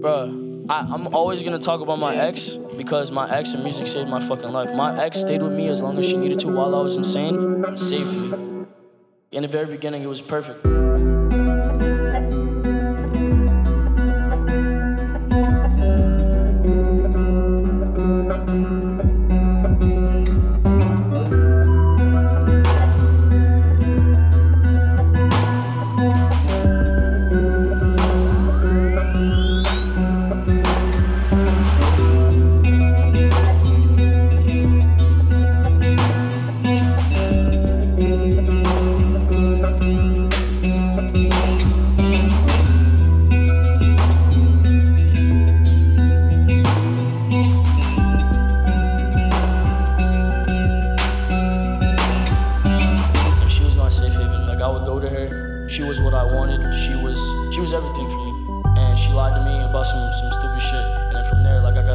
Bruh, I, I'm always gonna talk about my ex because my ex and music saved my fucking life. My ex stayed with me as long as she needed to while I was insane, and saved me. In the very beginning, it was perfect.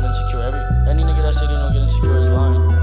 Insecure. Every any nigga that said they don't get insecure is lying.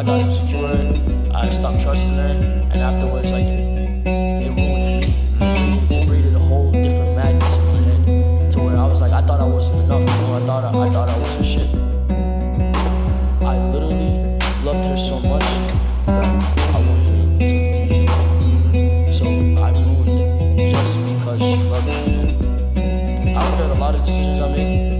I got insecure. I stopped trusting her, and afterwards, like it ruined me. It breeded a whole different madness in my head, to where I was like, I thought I wasn't enough. You know, I thought I, I thought I wasn't shit. I literally loved her so much that I wanted her to leave me alone. So I ruined it just because she loved me. I regret a lot of decisions I made,